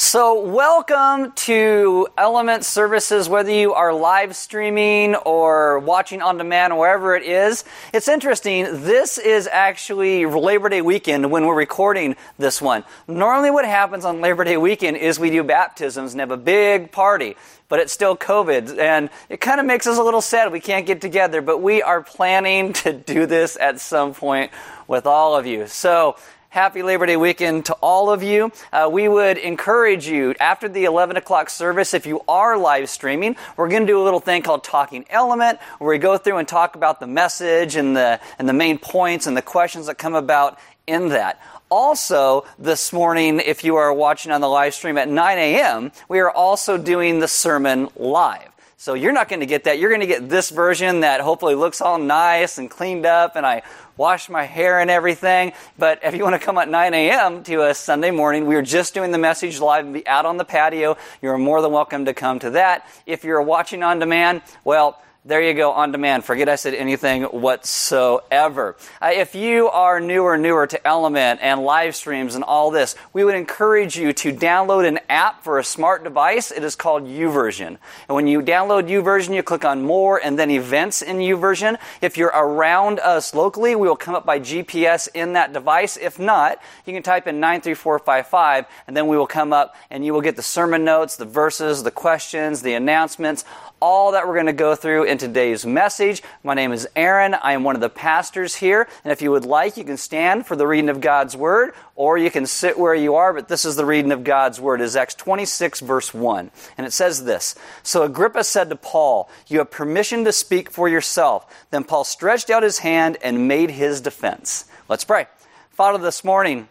So, welcome to Element Services, whether you are live streaming or watching on demand wherever it is. It's interesting, this is actually Labor Day weekend when we're recording this one. Normally, what happens on Labor Day weekend is we do baptisms and have a big party but it's still COVID. And it kind of makes us a little sad we can't get together, but we are planning to do this at some point with all of you. So Happy Labor Day weekend to all of you. Uh, we would encourage you after the 11 o'clock service, if you are live streaming, we're going to do a little thing called Talking Element, where we go through and talk about the message and the, and the main points and the questions that come about in that. Also, this morning, if you are watching on the live stream at 9 a.m., we are also doing the sermon live. So you're not going to get that. You're going to get this version that hopefully looks all nice and cleaned up, and I wash my hair and everything. But if you want to come at 9 a.m. to a Sunday morning, we are just doing the message live and be out on the patio. You're more than welcome to come to that. If you're watching on demand, well, there you go, on demand. Forget I said anything whatsoever. Uh, if you are newer, newer to Element and live streams and all this, we would encourage you to download an app for a smart device. It is called YouVersion. And when you download YouVersion, you click on More and then Events in YouVersion. If you're around us locally, we will come up by GPS in that device. If not, you can type in 93455 and then we will come up and you will get the sermon notes, the verses, the questions, the announcements, all that we're going to go through in today's message. My name is Aaron. I am one of the pastors here. And if you would like, you can stand for the reading of God's Word, or you can sit where you are, but this is the reading of God's Word. It is Acts 26, verse 1. And it says this So Agrippa said to Paul, You have permission to speak for yourself. Then Paul stretched out his hand and made his defense. Let's pray. Father, this morning,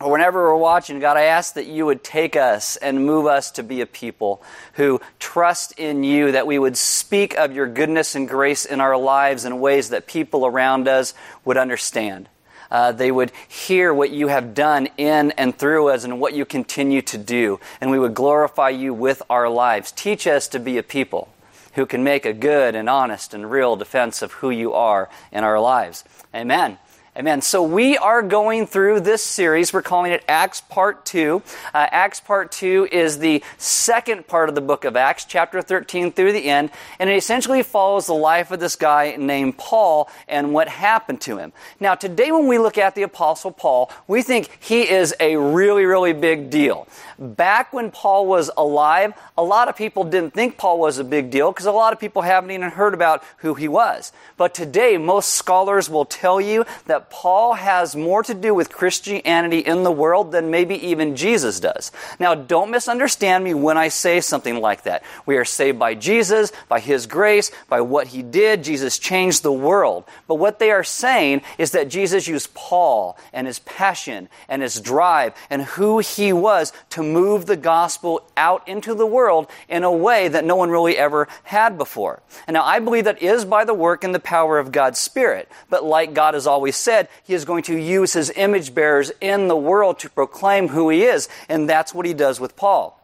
or whenever we're watching, God, I ask that you would take us and move us to be a people who trust in you, that we would speak of your goodness and grace in our lives in ways that people around us would understand. Uh, they would hear what you have done in and through us and what you continue to do, and we would glorify you with our lives. Teach us to be a people who can make a good and honest and real defense of who you are in our lives. Amen. Amen. So we are going through this series. We're calling it Acts Part 2. Uh, Acts Part 2 is the second part of the book of Acts, chapter 13 through the end, and it essentially follows the life of this guy named Paul and what happened to him. Now, today when we look at the Apostle Paul, we think he is a really, really big deal. Back when Paul was alive, a lot of people didn't think Paul was a big deal because a lot of people haven't even heard about who he was. But today, most scholars will tell you that Paul has more to do with Christianity in the world than maybe even Jesus does. Now, don't misunderstand me when I say something like that. We are saved by Jesus, by His grace, by what He did. Jesus changed the world. But what they are saying is that Jesus used Paul and his passion and his drive and who he was to move the gospel out into the world in a way that no one really ever had before. And now I believe that is by the work and the power of God's Spirit. But like God has always said, he is going to use his image bearers in the world to proclaim who he is. And that's what he does with Paul.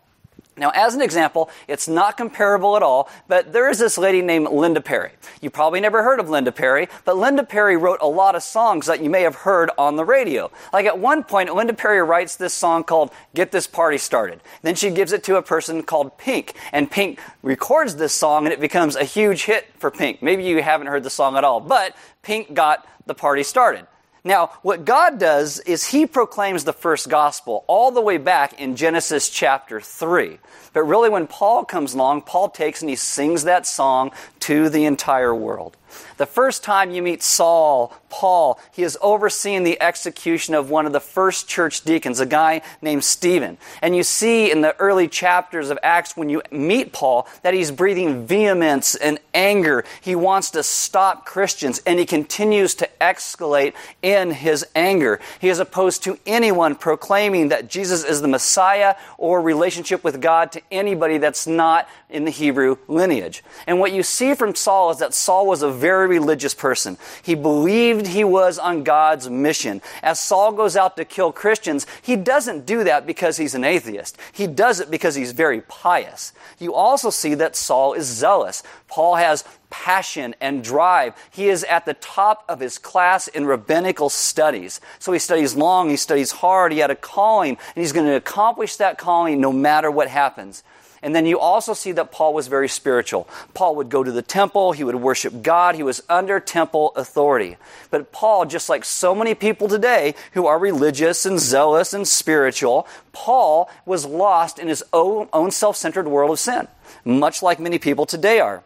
Now, as an example, it's not comparable at all, but there is this lady named Linda Perry. You probably never heard of Linda Perry, but Linda Perry wrote a lot of songs that you may have heard on the radio. Like at one point, Linda Perry writes this song called Get This Party Started. Then she gives it to a person called Pink, and Pink records this song and it becomes a huge hit for Pink. Maybe you haven't heard the song at all, but Pink got the party started. Now, what God does is He proclaims the first gospel all the way back in Genesis chapter 3. But really, when Paul comes along, Paul takes and he sings that song to the entire world. The first time you meet Saul, Paul, he is overseeing the execution of one of the first church deacons, a guy named Stephen. And you see in the early chapters of Acts when you meet Paul that he's breathing vehemence and anger. He wants to stop Christians and he continues to escalate in his anger. He is opposed to anyone proclaiming that Jesus is the Messiah or relationship with God to anybody that's not in the Hebrew lineage. And what you see from Saul is that Saul was a very religious person. He believed he was on God's mission. As Saul goes out to kill Christians, he doesn't do that because he's an atheist. He does it because he's very pious. You also see that Saul is zealous. Paul has passion and drive. He is at the top of his class in rabbinical studies. So he studies long, he studies hard, he had a calling, and he's going to accomplish that calling no matter what happens. And then you also see that Paul was very spiritual. Paul would go to the temple, he would worship God, he was under temple authority. But Paul, just like so many people today who are religious and zealous and spiritual, Paul was lost in his own, self centered world of sin, much like many people today are.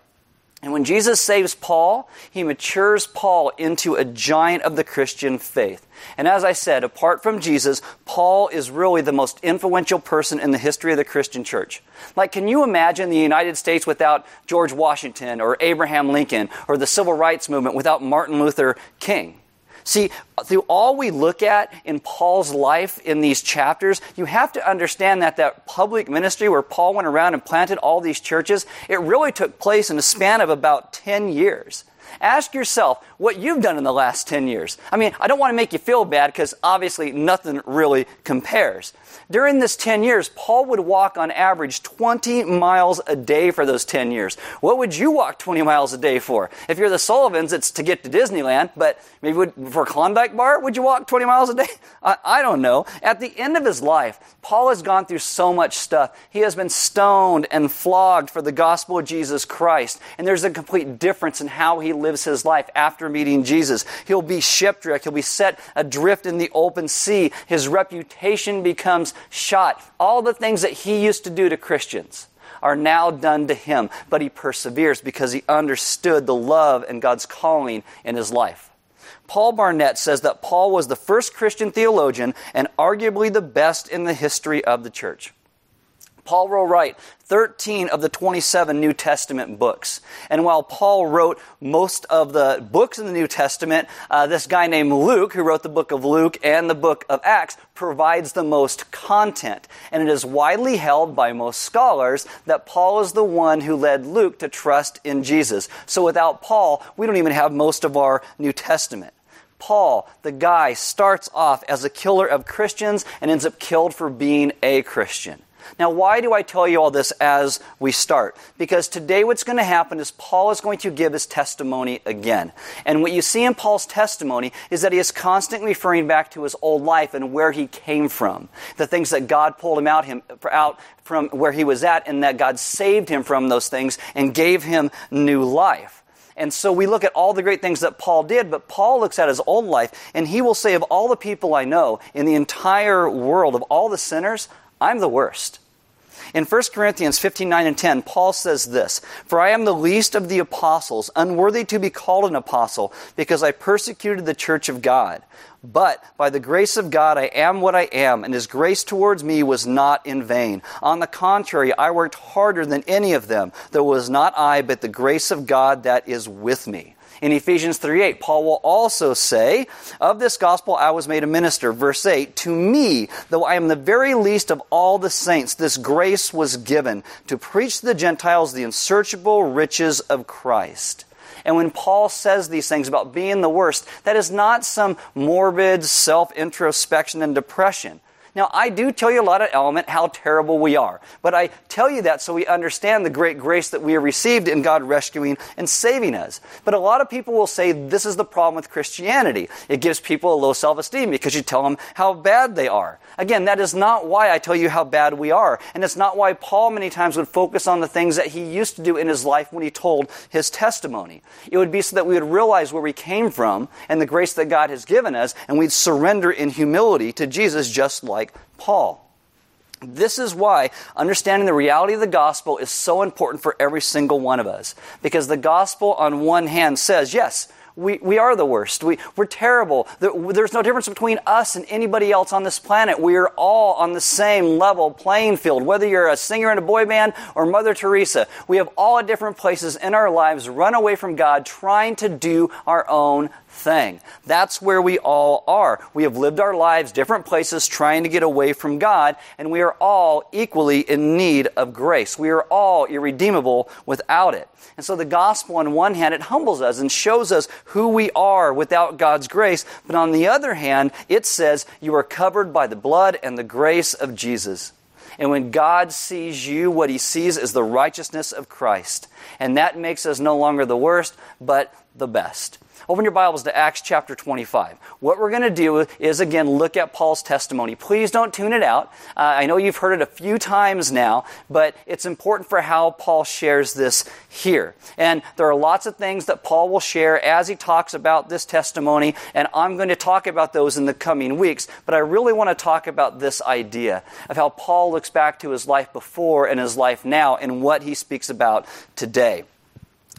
And when Jesus saves Paul, he matures Paul into a giant of the Christian faith. And as I said, apart from Jesus, Paul is really the most influential person in the history of the Christian church. Like, can you imagine the United States without George Washington or Abraham Lincoln or the civil rights movement without Martin Luther King? See, through all we look at in Paul's life in these chapters, you have to understand that that public ministry where Paul went around and planted all these churches, it really took place in a span of about 10 years. Ask yourself what you've done in the last 10 years. I mean, I don't want to make you feel bad because obviously nothing really compares. During this 10 years, Paul would walk on average 20 miles a day for those 10 years. What would you walk 20 miles a day for? If you're the Sullivans, it's to get to Disneyland, but maybe would, for Klondike Bar, would you walk 20 miles a day? I, I don't know. At the end of his life, Paul has gone through so much stuff. He has been stoned and flogged for the gospel of Jesus Christ, and there's a complete difference in how he lives his life after meeting Jesus. He'll be shipwrecked. He'll be set adrift in the open sea. His reputation becomes shot. All the things that he used to do to Christians are now done to him, but he perseveres because he understood the love and God's calling in his life. Paul Barnett says that Paul was the first Christian theologian and arguably the best in the history of the church. Paul will write 13 of the 27 New Testament books. And while Paul wrote most of the books in the New Testament, uh, this guy named Luke, who wrote the book of Luke and the book of Acts, provides the most content. And it is widely held by most scholars that Paul is the one who led Luke to trust in Jesus. So without Paul, we don't even have most of our New Testament. Paul, the guy, starts off as a killer of Christians and ends up killed for being a Christian. Now, why do I tell you all this as we start? Because today what's going to happen is Paul is going to give his testimony again. And what you see in Paul's testimony is that he is constantly referring back to his old life and where he came from. The things that God pulled him out, him out from where he was at and that God saved him from those things and gave him new life. And so we look at all the great things that Paul did, but Paul looks at his old life and he will say, of all the people I know in the entire world, of all the sinners, I'm the worst. In 1 Corinthians 15, 9 and 10, Paul says this, For I am the least of the apostles, unworthy to be called an apostle, because I persecuted the church of God. But by the grace of God, I am what I am, and his grace towards me was not in vain. On the contrary, I worked harder than any of them, though it was not I, but the grace of God that is with me. In Ephesians 3:8, Paul will also say, "Of this gospel I was made a minister." Verse 8, "To me, though I am the very least of all the saints, this grace was given to preach to the Gentiles the unsearchable riches of Christ." And when Paul says these things about being the worst, that is not some morbid self introspection and depression. Now, I do tell you a lot of element how terrible we are, but I tell you that so we understand the great grace that we have received in God rescuing and saving us. But a lot of people will say this is the problem with Christianity. It gives people a low self-esteem because you tell them how bad they are. Again, that is not why I tell you how bad we are, and it's not why Paul many times would focus on the things that he used to do in his life when he told his testimony. It would be so that we would realize where we came from and the grace that God has given us, and we'd surrender in humility to Jesus just like like Paul. This is why understanding the reality of the gospel is so important for every single one of us. Because the gospel, on one hand, says, yes, we, we are the worst. We, we're terrible. There's no difference between us and anybody else on this planet. We are all on the same level playing field. Whether you're a singer in a boy band or Mother Teresa, we have all at different places in our lives run away from God trying to do our own thing. That's where we all are. We have lived our lives different places trying to get away from God, and we are all equally in need of grace. We are all irredeemable without it. And so the gospel, on one hand, it humbles us and shows us who we are without God's grace, but on the other hand, it says you are covered by the blood and the grace of Jesus. And when God sees you, what he sees is the righteousness of Christ. And that makes us no longer the worst, but the best. Open your Bibles to Acts chapter 25. What we're going to do is, again, look at Paul's testimony. Please don't tune it out. Uh, I know you've heard it a few times now, but it's important for how Paul shares this here. And there are lots of things that Paul will share as he talks about this testimony, and I'm going to talk about those in the coming weeks. But I really want to talk about this idea of how Paul looks back to his life before and his life now and what he speaks about today.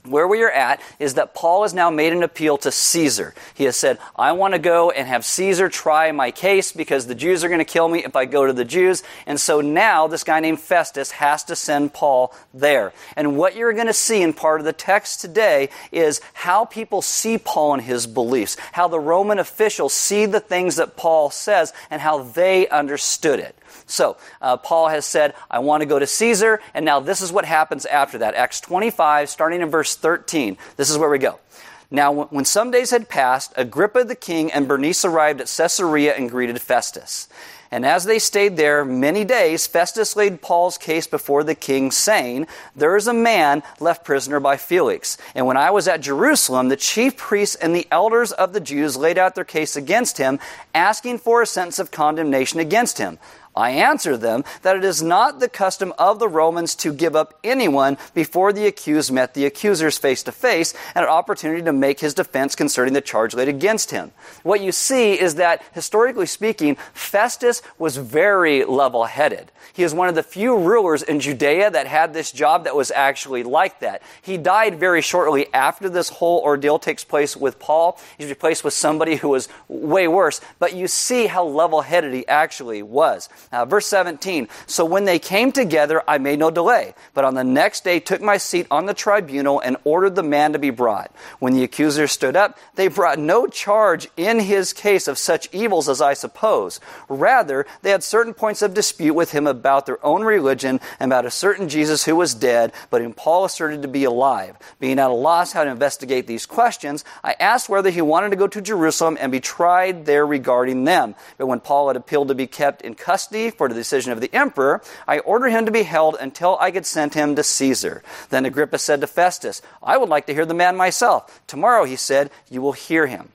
Where we are at is that Paul has now made an appeal to Caesar. He has said, I want to go and have Caesar try my case because the Jews are going to kill me if I go to the Jews. And so now this guy named Festus has to send Paul there. And what you're going to see in part of the text today is how people see Paul and his beliefs, how the Roman officials see the things that Paul says, and how they understood it. So, uh, Paul has said, I want to go to Caesar, and now this is what happens after that. Acts 25, starting in verse 13. This is where we go. Now, when some days had passed, Agrippa the king and Bernice arrived at Caesarea and greeted Festus. And as they stayed there many days, Festus laid Paul's case before the king, saying, There is a man left prisoner by Felix. And when I was at Jerusalem, the chief priests and the elders of the Jews laid out their case against him, asking for a sentence of condemnation against him. I answer them that it is not the custom of the Romans to give up anyone before the accused met the accusers face to face and an opportunity to make his defense concerning the charge laid against him. What you see is that, historically speaking, Festus was very level headed. He is one of the few rulers in Judea that had this job that was actually like that. He died very shortly after this whole ordeal takes place with Paul. He's replaced with somebody who was way worse, but you see how level headed he actually was. Uh, verse 17 So when they came together, I made no delay, but on the next day took my seat on the tribunal and ordered the man to be brought. When the accuser stood up, they brought no charge in his case of such evils as I suppose. Rather, they had certain points of dispute with him about their own religion and about a certain Jesus who was dead, but whom Paul asserted to be alive. Being at a loss how to investigate these questions, I asked whether he wanted to go to Jerusalem and be tried there regarding them. But when Paul had appealed to be kept in custody, custody for the decision of the emperor, I order him to be held until I could send him to Caesar. Then Agrippa said to Festus, I would like to hear the man myself. Tomorrow, he said, you will hear him.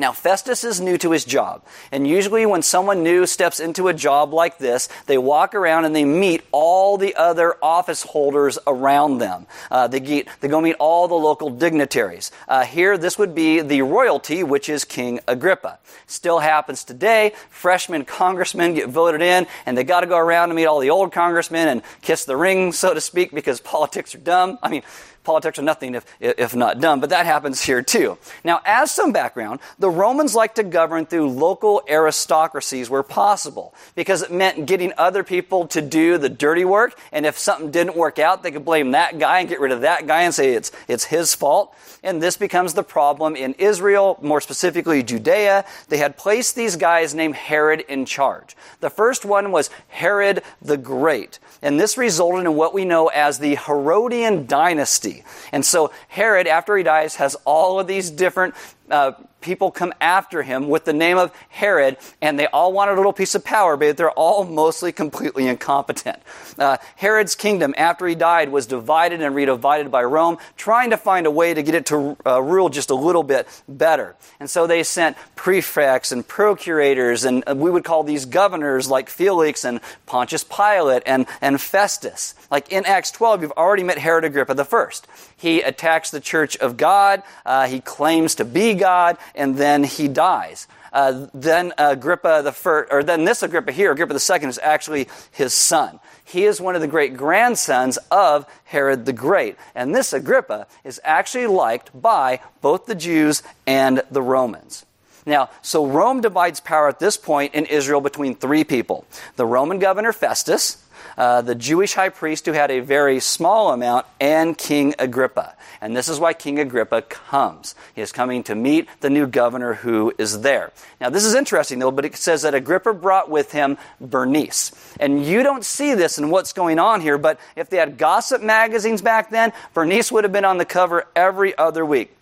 Now, Festus is new to his job, and usually when someone new steps into a job like this, they walk around and they meet all the other office holders around them. Uh, they, get, they go meet all the local dignitaries. Uh, here, this would be the royalty, which is King Agrippa. Still happens today. Freshman congressmen get voted in, and they got to go around and meet all the old congressmen and kiss the ring, so to speak, because politics are dumb. I mean, Politics are nothing if, if not done, but that happens here too. Now, as some background, the Romans liked to govern through local aristocracies where possible because it meant getting other people to do the dirty work, and if something didn't work out, they could blame that guy and get rid of that guy and say it's, it's his fault. And this becomes the problem in Israel, more specifically Judea. They had placed these guys named Herod in charge. The first one was Herod the Great. And this resulted in what we know as the Herodian dynasty. And so Herod, after he dies, has all of these different uh, people come after him with the name of Herod, and they all want a little piece of power, but they're all mostly completely incompetent. Uh, Herod's kingdom, after he died, was divided and redivided by Rome, trying to find a way to get it to uh, rule just a little bit better. And so they sent prefects and procurators, and uh, we would call these governors like Felix and Pontius Pilate and, and Festus. Like in Acts 12, you've already met Herod Agrippa first. He attacks the church of God, uh, he claims to be God, and then he dies. Uh, then Agrippa the first, or then this Agrippa here, Agrippa the second, is actually his son. He is one of the great grandsons of Herod the Great. And this Agrippa is actually liked by both the Jews and the Romans. Now, so Rome divides power at this point in Israel between three people the Roman governor Festus, uh, the Jewish high priest who had a very small amount, and King Agrippa. And this is why King Agrippa comes. He is coming to meet the new governor who is there. Now, this is interesting, though, but it says that Agrippa brought with him Bernice. And you don't see this in what's going on here, but if they had gossip magazines back then, Bernice would have been on the cover every other week.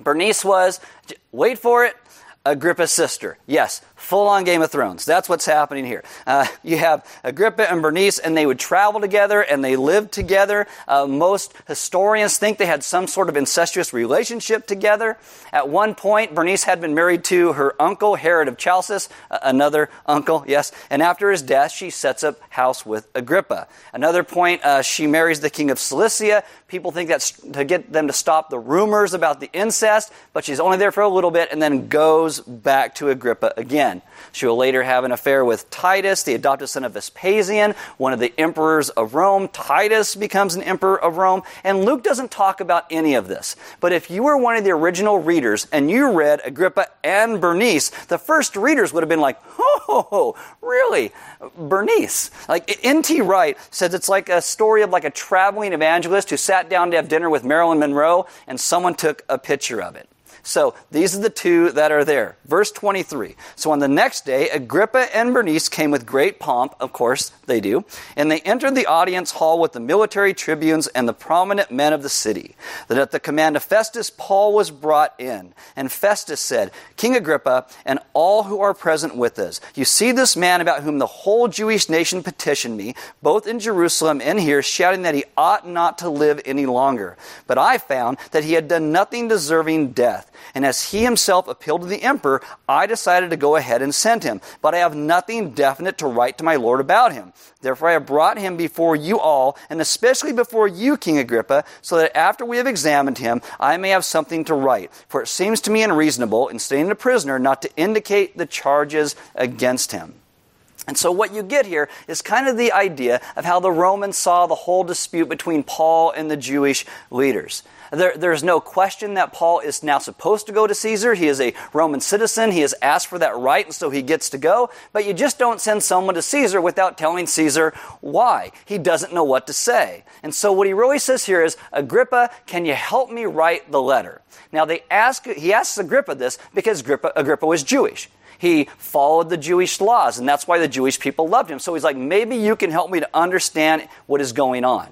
Bernice was, wait for it, Agrippa's sister. Yes, full on Game of Thrones. That's what's happening here. Uh, you have Agrippa and Bernice, and they would travel together and they lived together. Uh, most historians think they had some sort of incestuous relationship together. At one point, Bernice had been married to her uncle, Herod of Chalcis, another uncle, yes. And after his death, she sets up house with Agrippa. Another point, uh, she marries the king of Cilicia. People think that's to get them to stop the rumors about the incest, but she's only there for a little bit and then goes back to Agrippa again. She will later have an affair with Titus, the adopted son of Vespasian, one of the emperors of Rome. Titus becomes an emperor of Rome, and Luke doesn't talk about any of this. But if you were one of the original readers and you read Agrippa and Bernice, the first readers would have been like, oh, really? Bernice? Like, N.T. Wright says it's like a story of like a traveling evangelist who sat down to have dinner with Marilyn Monroe and someone took a picture of it. So these are the two that are there. Verse 23. So on the next day, Agrippa and Bernice came with great pomp, of course they do, and they entered the audience hall with the military tribunes and the prominent men of the city. That at the command of Festus, Paul was brought in. And Festus said, King Agrippa, and all who are present with us, you see this man about whom the whole Jewish nation petitioned me, both in Jerusalem and here, shouting that he ought not to live any longer. But I found that he had done nothing deserving death. And as he himself appealed to the emperor, I decided to go ahead and send him. But I have nothing definite to write to my lord about him. Therefore I have brought him before you all, and especially before you, King Agrippa, so that after we have examined him, I may have something to write. For it seems to me unreasonable, in staying a prisoner, not to indicate the charges against him. And so, what you get here is kind of the idea of how the Romans saw the whole dispute between Paul and the Jewish leaders. There, there's no question that Paul is now supposed to go to Caesar. He is a Roman citizen. He has asked for that right, and so he gets to go. But you just don't send someone to Caesar without telling Caesar why. He doesn't know what to say. And so what he really says here is, Agrippa, can you help me write the letter? Now they ask, he asks Agrippa this because Agrippa, Agrippa was Jewish. He followed the Jewish laws, and that's why the Jewish people loved him. So he's like, maybe you can help me to understand what is going on.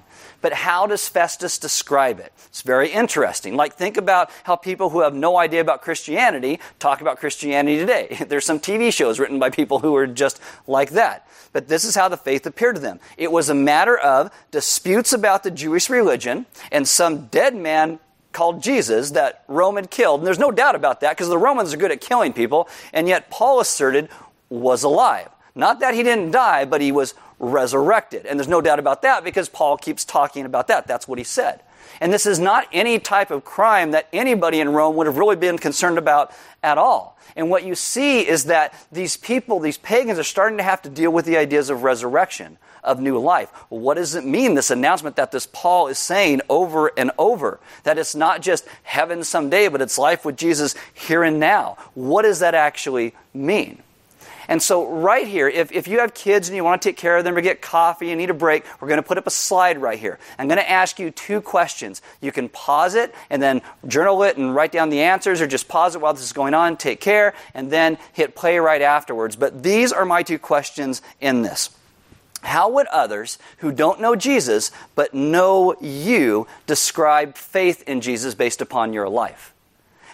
But how does Festus describe it? It's very interesting. Like, think about how people who have no idea about Christianity talk about Christianity today. There's some TV shows written by people who are just like that. But this is how the faith appeared to them. It was a matter of disputes about the Jewish religion, and some dead man called Jesus that Rome had killed. And there's no doubt about that because the Romans are good at killing people, and yet Paul asserted was alive. Not that he didn't die, but he was resurrected. And there's no doubt about that because Paul keeps talking about that. That's what he said. And this is not any type of crime that anybody in Rome would have really been concerned about at all. And what you see is that these people, these pagans, are starting to have to deal with the ideas of resurrection, of new life. what does it mean, this announcement that this Paul is saying over and over? That it's not just heaven someday, but it's life with Jesus here and now. What does that actually mean? And so, right here, if, if you have kids and you want to take care of them or get coffee and need a break, we're going to put up a slide right here. I'm going to ask you two questions. You can pause it and then journal it and write down the answers, or just pause it while this is going on, take care, and then hit play right afterwards. But these are my two questions in this. How would others who don't know Jesus but know you describe faith in Jesus based upon your life?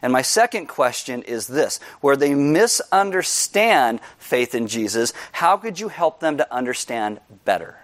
And my second question is this where they misunderstand faith in Jesus, how could you help them to understand better?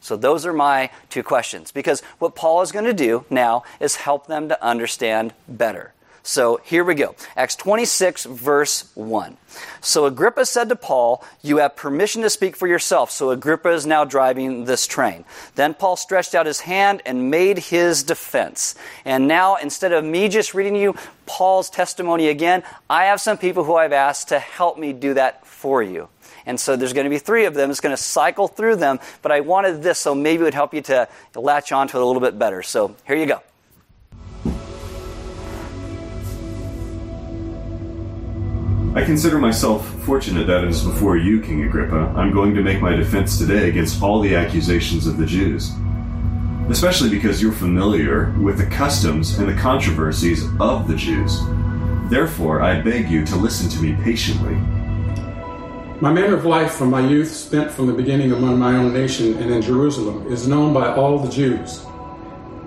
So, those are my two questions. Because what Paul is going to do now is help them to understand better. So here we go. Acts 26, verse 1. So Agrippa said to Paul, You have permission to speak for yourself. So Agrippa is now driving this train. Then Paul stretched out his hand and made his defense. And now, instead of me just reading you Paul's testimony again, I have some people who I've asked to help me do that for you. And so there's going to be three of them. It's going to cycle through them, but I wanted this so maybe it would help you to latch onto it a little bit better. So here you go. I consider myself fortunate that it is before you, King Agrippa, I'm going to make my defense today against all the accusations of the Jews. Especially because you're familiar with the customs and the controversies of the Jews. Therefore, I beg you to listen to me patiently. My manner of life from my youth, spent from the beginning among my own nation and in Jerusalem, is known by all the Jews.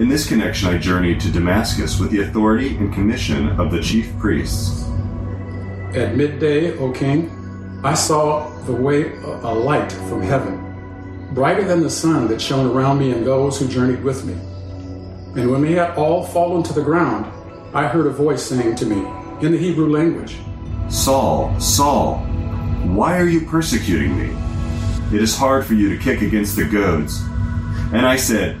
In this connection, I journeyed to Damascus with the authority and commission of the chief priests. At midday, O king, I saw the way a light from heaven, brighter than the sun that shone around me and those who journeyed with me. And when we had all fallen to the ground, I heard a voice saying to me in the Hebrew language, Saul, Saul, why are you persecuting me? It is hard for you to kick against the goads. And I said,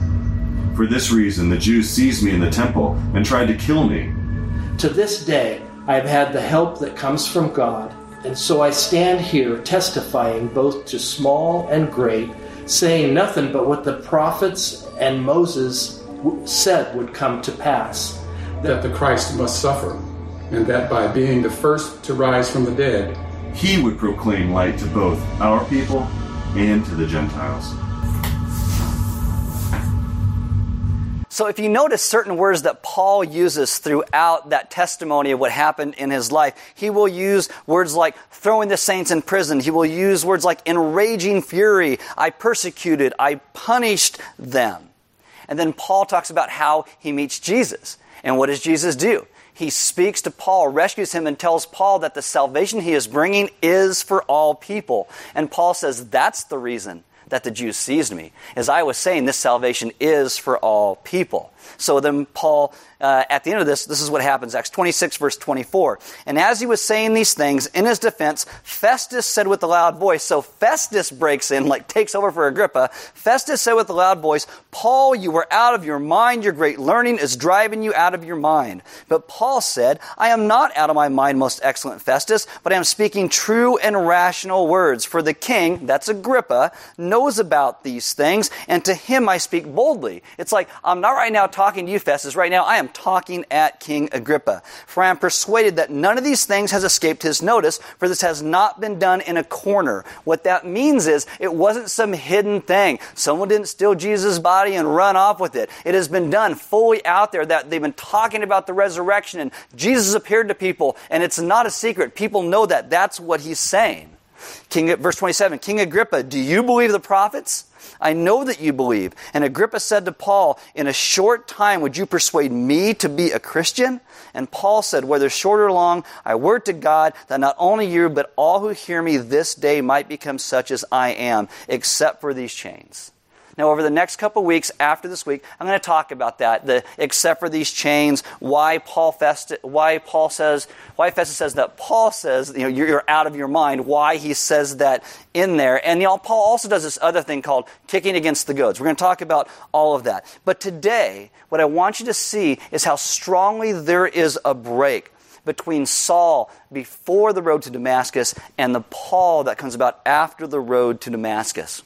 For this reason, the Jews seized me in the temple and tried to kill me. To this day, I have had the help that comes from God, and so I stand here testifying both to small and great, saying nothing but what the prophets and Moses said would come to pass. That the Christ must suffer, and that by being the first to rise from the dead, he would proclaim light to both our people and to the Gentiles. So, if you notice certain words that Paul uses throughout that testimony of what happened in his life, he will use words like throwing the saints in prison. He will use words like enraging fury. I persecuted. I punished them. And then Paul talks about how he meets Jesus. And what does Jesus do? He speaks to Paul, rescues him, and tells Paul that the salvation he is bringing is for all people. And Paul says, That's the reason that the Jews seized me. As I was saying, this salvation is for all people. So then Paul, uh, at the end of this, this is what happens. Acts 26, verse 24. And as he was saying these things, in his defense, Festus said with a loud voice, so Festus breaks in, like takes over for Agrippa. Festus said with a loud voice, Paul, you are out of your mind. Your great learning is driving you out of your mind. But Paul said, I am not out of my mind, most excellent Festus, but I am speaking true and rational words. For the king, that's Agrippa, knows about these things, and to him I speak boldly. It's like, I'm not right now talking to you, Festus. Right now, I am talking at King Agrippa. For I am persuaded that none of these things has escaped his notice, for this has not been done in a corner. What that means is it wasn't some hidden thing. Someone didn't steal Jesus' body and run off with it. It has been done fully out there that they've been talking about the resurrection and Jesus appeared to people, and it's not a secret. People know that. That's what he's saying. King, verse 27, King Agrippa, do you believe the prophets? I know that you believe. And Agrippa said to Paul, In a short time, would you persuade me to be a Christian? And Paul said, Whether short or long, I word to God that not only you, but all who hear me this day might become such as I am, except for these chains. Now, over the next couple weeks after this week, I'm going to talk about that. The except for these chains, why Paul why Paul says, why Festus says that Paul says, you know, you're out of your mind. Why he says that in there, and you know, Paul also does this other thing called kicking against the goads. We're going to talk about all of that. But today, what I want you to see is how strongly there is a break between Saul before the road to Damascus and the Paul that comes about after the road to Damascus.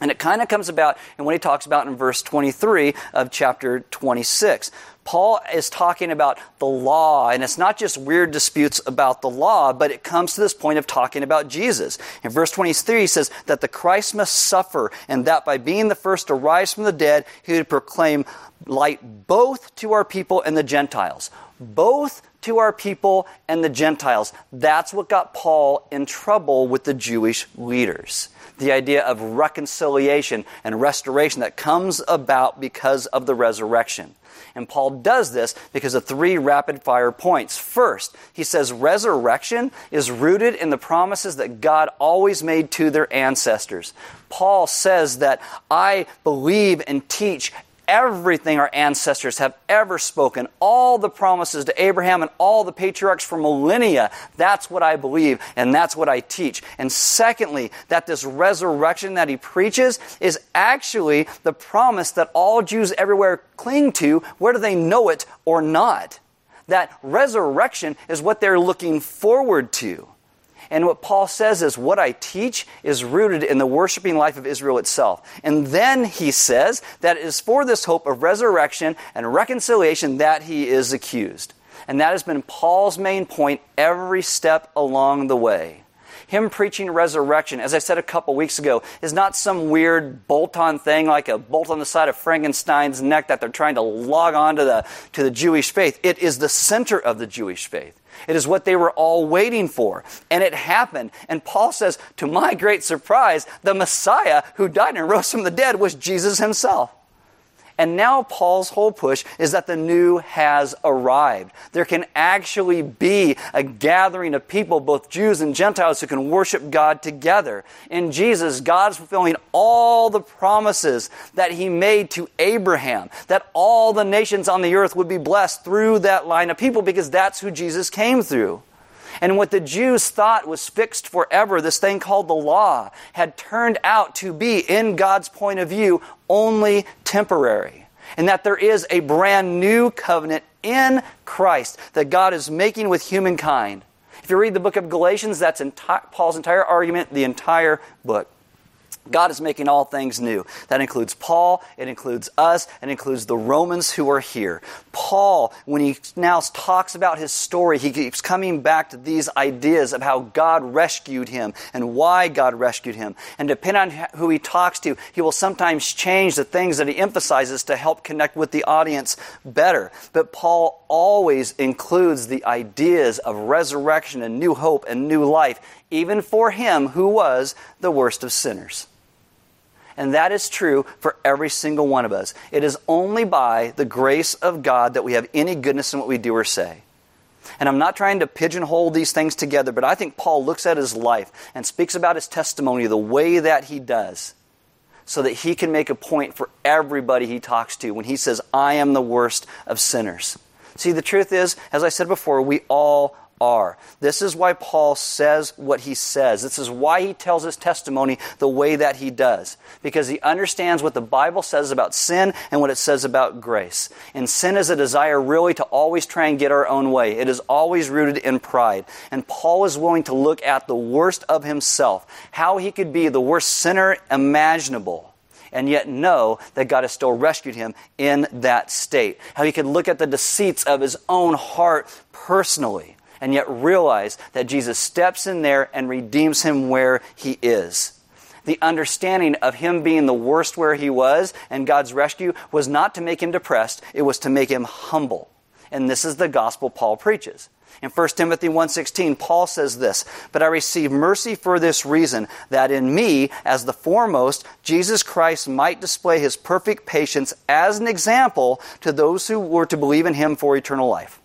And it kind of comes about in what he talks about in verse 23 of chapter 26. Paul is talking about the law, and it's not just weird disputes about the law, but it comes to this point of talking about Jesus. In verse 23, he says that the Christ must suffer, and that by being the first to rise from the dead, he would proclaim light both to our people and the Gentiles. Both to our people and the Gentiles. That's what got Paul in trouble with the Jewish leaders. The idea of reconciliation and restoration that comes about because of the resurrection. And Paul does this because of three rapid fire points. First, he says resurrection is rooted in the promises that God always made to their ancestors. Paul says that I believe and teach everything our ancestors have ever spoken, all the promises to Abraham and all the patriarchs for millennia. That's what I believe and that's what I teach. And secondly, that this resurrection that he preaches is actually the promise that all Jews everywhere cling to, whether they know it or not. That resurrection is what they're looking forward to. And what Paul says is, what I teach is rooted in the worshiping life of Israel itself. And then he says that it is for this hope of resurrection and reconciliation that he is accused. And that has been Paul's main point every step along the way. Him preaching resurrection, as I said a couple weeks ago, is not some weird bolt on thing like a bolt on the side of Frankenstein's neck that they're trying to log on to the, to the Jewish faith. It is the center of the Jewish faith. It is what they were all waiting for. And it happened. And Paul says, to my great surprise, the Messiah who died and rose from the dead was Jesus himself. And now Paul's whole push is that the new has arrived. There can actually be a gathering of people, both Jews and Gentiles, who can worship God together. In Jesus, God is fulfilling all the promises that he made to Abraham, that all the nations on the earth would be blessed through that line of people because that's who Jesus came through. And what the Jews thought was fixed forever, this thing called the law, had turned out to be, in God's point of view, only temporary. And that there is a brand new covenant in Christ that God is making with humankind. If you read the book of Galatians, that's enti- Paul's entire argument, the entire book. God is making all things new. That includes Paul, it includes us, it includes the Romans who are here. Paul, when he now talks about his story, he keeps coming back to these ideas of how God rescued him and why God rescued him. And depending on who he talks to, he will sometimes change the things that he emphasizes to help connect with the audience better. But Paul always includes the ideas of resurrection and new hope and new life, even for him who was the worst of sinners. And that is true for every single one of us. It is only by the grace of God that we have any goodness in what we do or say. And I'm not trying to pigeonhole these things together, but I think Paul looks at his life and speaks about his testimony the way that he does so that he can make a point for everybody he talks to when he says, I am the worst of sinners. See, the truth is, as I said before, we all are. This is why Paul says what he says. This is why he tells his testimony the way that he does. Because he understands what the Bible says about sin and what it says about grace. And sin is a desire really to always try and get our own way. It is always rooted in pride. And Paul is willing to look at the worst of himself, how he could be the worst sinner imaginable and yet know that God has still rescued him in that state. How he could look at the deceits of his own heart personally and yet realize that Jesus steps in there and redeems him where he is. The understanding of him being the worst where he was and God's rescue was not to make him depressed, it was to make him humble. And this is the gospel Paul preaches. In 1 Timothy 1:16, Paul says this, "But I receive mercy for this reason, that in me, as the foremost, Jesus Christ might display his perfect patience as an example to those who were to believe in him for eternal life."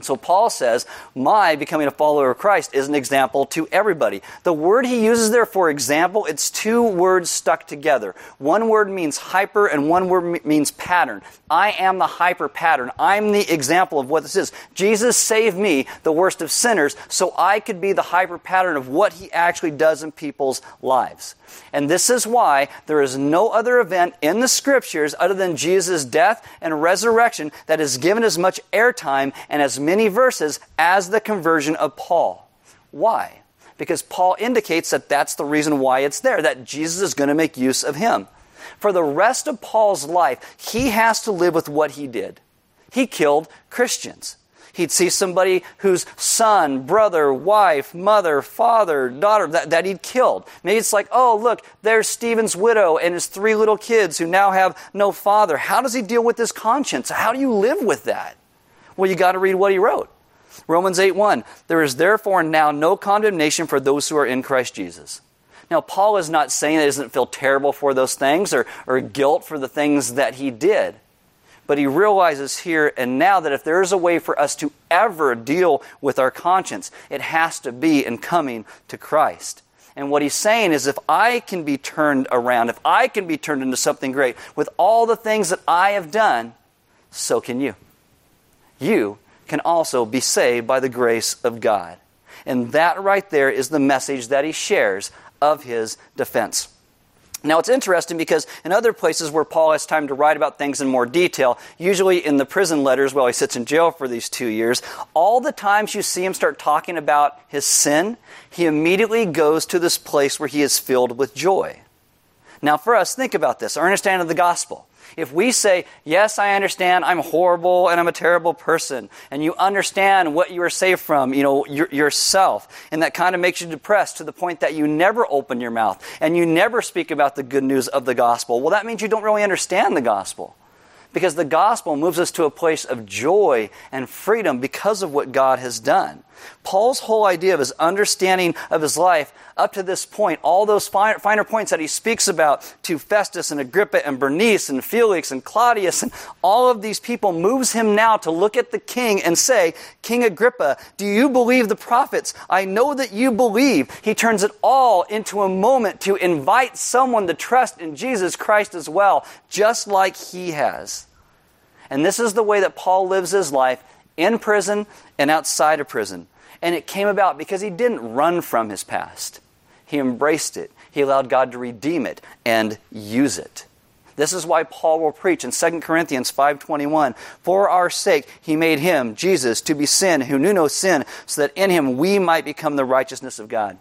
So Paul says, my becoming a follower of Christ is an example to everybody. The word he uses there for example, it's two words stuck together. One word means hyper and one word means pattern. I am the hyper pattern. I'm the example of what this is. Jesus saved me, the worst of sinners, so I could be the hyper pattern of what he actually does in people's lives. And this is why there is no other event in the scriptures other than Jesus' death and resurrection that is given as much airtime and as many verses as the conversion of Paul. Why? because Paul indicates that that's the reason why it's there, that Jesus is going to make use of him. For the rest of Paul's life, he has to live with what he did. He killed Christians. He'd see somebody whose son, brother, wife, mother, father, daughter that, that he'd killed. Maybe it's like, oh, look, there's Stephen's widow and his three little kids who now have no father. How does he deal with his conscience? How do you live with that? Well, you got to read what he wrote. Romans 8 1. There is therefore now no condemnation for those who are in Christ Jesus. Now, Paul is not saying that he doesn't feel terrible for those things or, or guilt for the things that he did. But he realizes here and now that if there is a way for us to ever deal with our conscience, it has to be in coming to Christ. And what he's saying is if I can be turned around, if I can be turned into something great with all the things that I have done, so can you. You can also be saved by the grace of God. And that right there is the message that he shares of his defense. Now, it's interesting because in other places where Paul has time to write about things in more detail, usually in the prison letters while he sits in jail for these two years, all the times you see him start talking about his sin, he immediately goes to this place where he is filled with joy. Now, for us, think about this our understanding of the gospel. If we say, Yes, I understand, I'm horrible and I'm a terrible person, and you understand what you are saved from, you know, your, yourself, and that kind of makes you depressed to the point that you never open your mouth and you never speak about the good news of the gospel, well, that means you don't really understand the gospel because the gospel moves us to a place of joy and freedom because of what God has done. Paul's whole idea of his understanding of his life up to this point, all those finer, finer, points that he speaks about to Festus and Agrippa and Bernice and Felix and Claudius and all of these people moves him now to look at the king and say, King Agrippa, do you believe the prophets? I know that you believe. He turns it all into a moment to invite someone to trust in Jesus Christ as well, just like he has. And this is the way that Paul lives his life in prison and outside of prison. And it came about because he didn't run from his past. He embraced it. He allowed God to redeem it and use it. This is why Paul will preach in 2 Corinthians 5:21, "For our sake he made him, Jesus, to be sin who knew no sin, so that in him we might become the righteousness of God."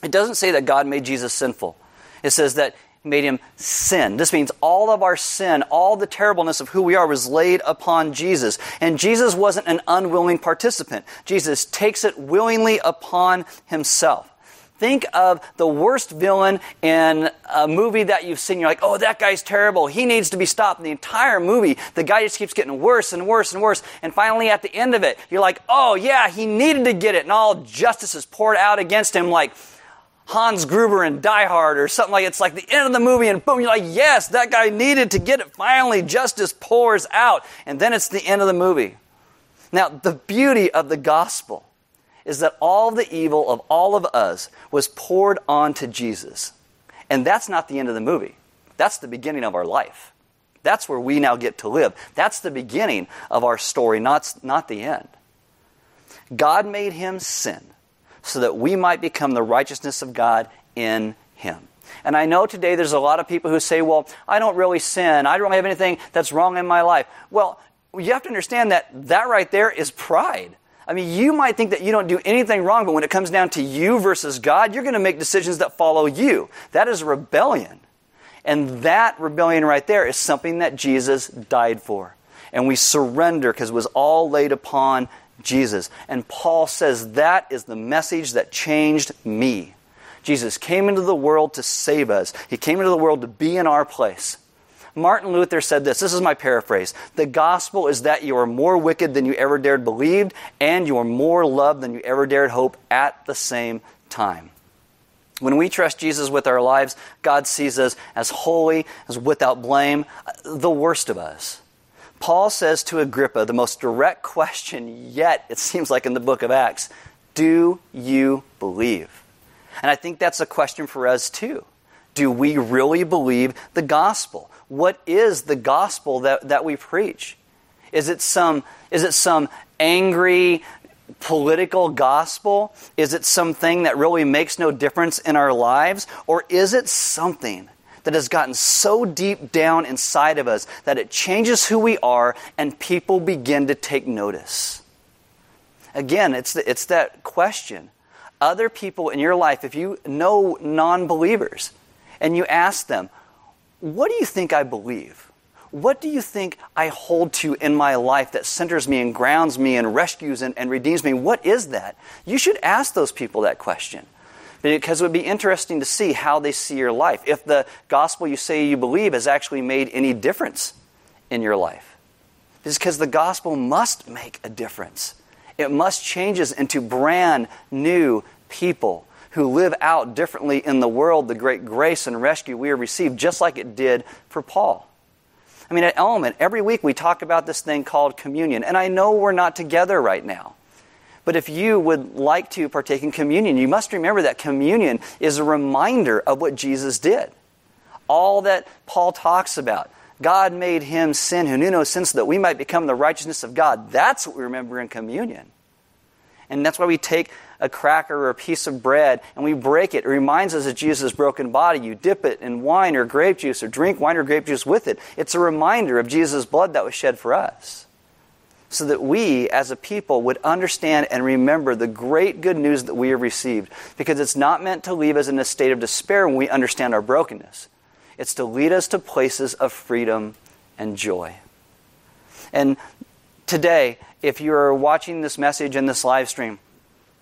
It doesn't say that God made Jesus sinful. It says that made him sin. This means all of our sin, all the terribleness of who we are was laid upon Jesus. And Jesus wasn't an unwilling participant. Jesus takes it willingly upon himself. Think of the worst villain in a movie that you've seen. You're like, oh, that guy's terrible. He needs to be stopped. the entire movie, the guy just keeps getting worse and worse and worse. And finally, at the end of it, you're like, oh, yeah, he needed to get it. And all justice is poured out against him like Hans Gruber in Die Hard or something like it's like the end of the movie and boom, you're like, yes, that guy needed to get it. Finally, justice pours out. And then it's the end of the movie. Now, the beauty of the gospel is that all the evil of all of us was poured onto Jesus. And that's not the end of the movie. That's the beginning of our life. That's where we now get to live. That's the beginning of our story, not, not the end. God made him sin so that we might become the righteousness of God in him. And I know today there's a lot of people who say, well, I don't really sin. I don't have anything that's wrong in my life. Well, you have to understand that that right there is pride. I mean, you might think that you don't do anything wrong, but when it comes down to you versus God, you're going to make decisions that follow you. That is rebellion. And that rebellion right there is something that Jesus died for. And we surrender because it was all laid upon Jesus. And Paul says that is the message that changed me. Jesus came into the world to save us, He came into the world to be in our place. Martin Luther said this this is my paraphrase The gospel is that you are more wicked than you ever dared believe, and you are more loved than you ever dared hope at the same time. When we trust Jesus with our lives, God sees us as holy, as without blame, the worst of us. Paul says to Agrippa the most direct question yet, it seems like in the book of Acts Do you believe? And I think that's a question for us too. Do we really believe the gospel? What is the gospel that, that we preach? Is it some, is it some angry political gospel? Is it something that really makes no difference in our lives? Or is it something that has gotten so deep down inside of us that it changes who we are and people begin to take notice. Again, it's, the, it's that question other people in your life, if you know non believers, and you ask them, What do you think I believe? What do you think I hold to in my life that centers me and grounds me and rescues and, and redeems me? What is that? You should ask those people that question because it would be interesting to see how they see your life. If the gospel you say you believe has actually made any difference in your life. It's because the gospel must make a difference. It must change us into brand new people who live out differently in the world the great grace and rescue we have received, just like it did for Paul. I mean, at Element, every week we talk about this thing called communion. And I know we're not together right now. But if you would like to partake in communion, you must remember that communion is a reminder of what Jesus did. All that Paul talks about. God made him sin who knew no sin so that we might become the righteousness of God. That's what we remember in communion. And that's why we take a cracker or a piece of bread and we break it. It reminds us of Jesus' broken body. You dip it in wine or grape juice or drink wine or grape juice with it. It's a reminder of Jesus' blood that was shed for us. So that we, as a people, would understand and remember the great good news that we have received. Because it's not meant to leave us in a state of despair when we understand our brokenness. It's to lead us to places of freedom and joy. And today, if you're watching this message in this live stream,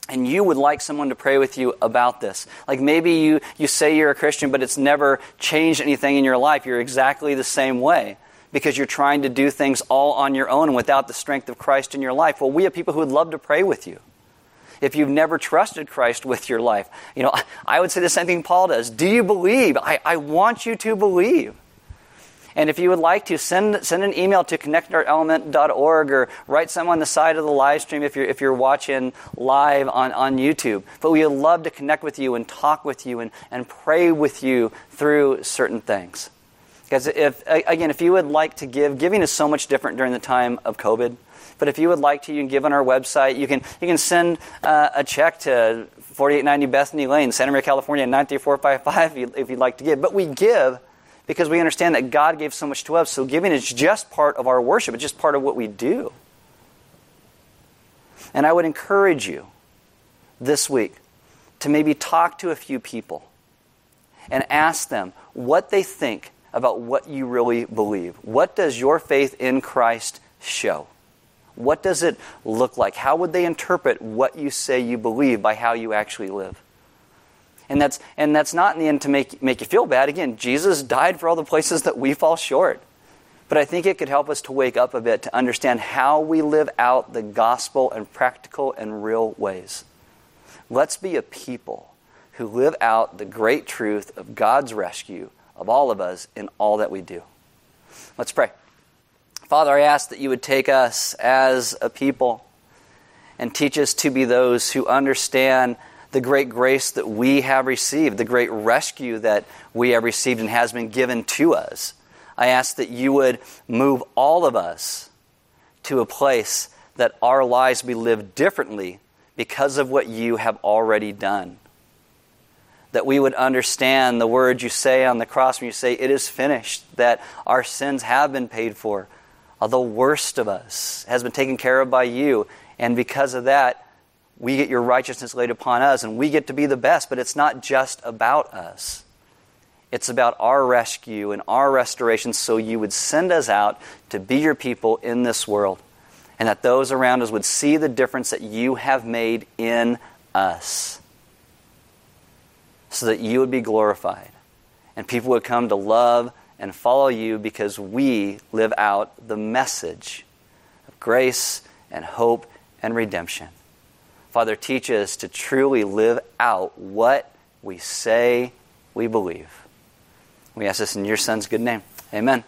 and you would like someone to pray with you about this. Like maybe you, you say you're a Christian, but it's never changed anything in your life. You're exactly the same way because you're trying to do things all on your own without the strength of Christ in your life. Well, we have people who would love to pray with you. If you've never trusted Christ with your life, you know, I would say the same thing Paul does. Do you believe? I, I want you to believe. And if you would like to, send, send an email to connectelement.org or write some on the side of the live stream if you're, if you're watching live on, on YouTube. But we would love to connect with you and talk with you and, and pray with you through certain things. Because if, again, if you would like to give, giving is so much different during the time of COVID. But if you would like to, you can give on our website. You can, you can send uh, a check to 4890 Bethany Lane, Santa Maria, California, 93455 if, you, if you'd like to give. But we give because we understand that God gave so much to us. So giving is just part of our worship, it's just part of what we do. And I would encourage you this week to maybe talk to a few people and ask them what they think about what you really believe. What does your faith in Christ show? What does it look like? How would they interpret what you say you believe by how you actually live? And that's, and that's not in the end to make, make you feel bad. Again, Jesus died for all the places that we fall short. But I think it could help us to wake up a bit to understand how we live out the gospel in practical and real ways. Let's be a people who live out the great truth of God's rescue of all of us in all that we do. Let's pray. Father, I ask that you would take us as a people and teach us to be those who understand the great grace that we have received, the great rescue that we have received and has been given to us. I ask that you would move all of us to a place that our lives be lived differently because of what you have already done. That we would understand the words you say on the cross when you say, It is finished, that our sins have been paid for. Uh, the worst of us has been taken care of by you. And because of that, we get your righteousness laid upon us and we get to be the best, but it's not just about us. It's about our rescue and our restoration so you would send us out to be your people in this world and that those around us would see the difference that you have made in us so that you would be glorified and people would come to love and follow you because we live out the message of grace and hope and redemption. Father, teach us to truly live out what we say we believe. We ask this in your Son's good name. Amen.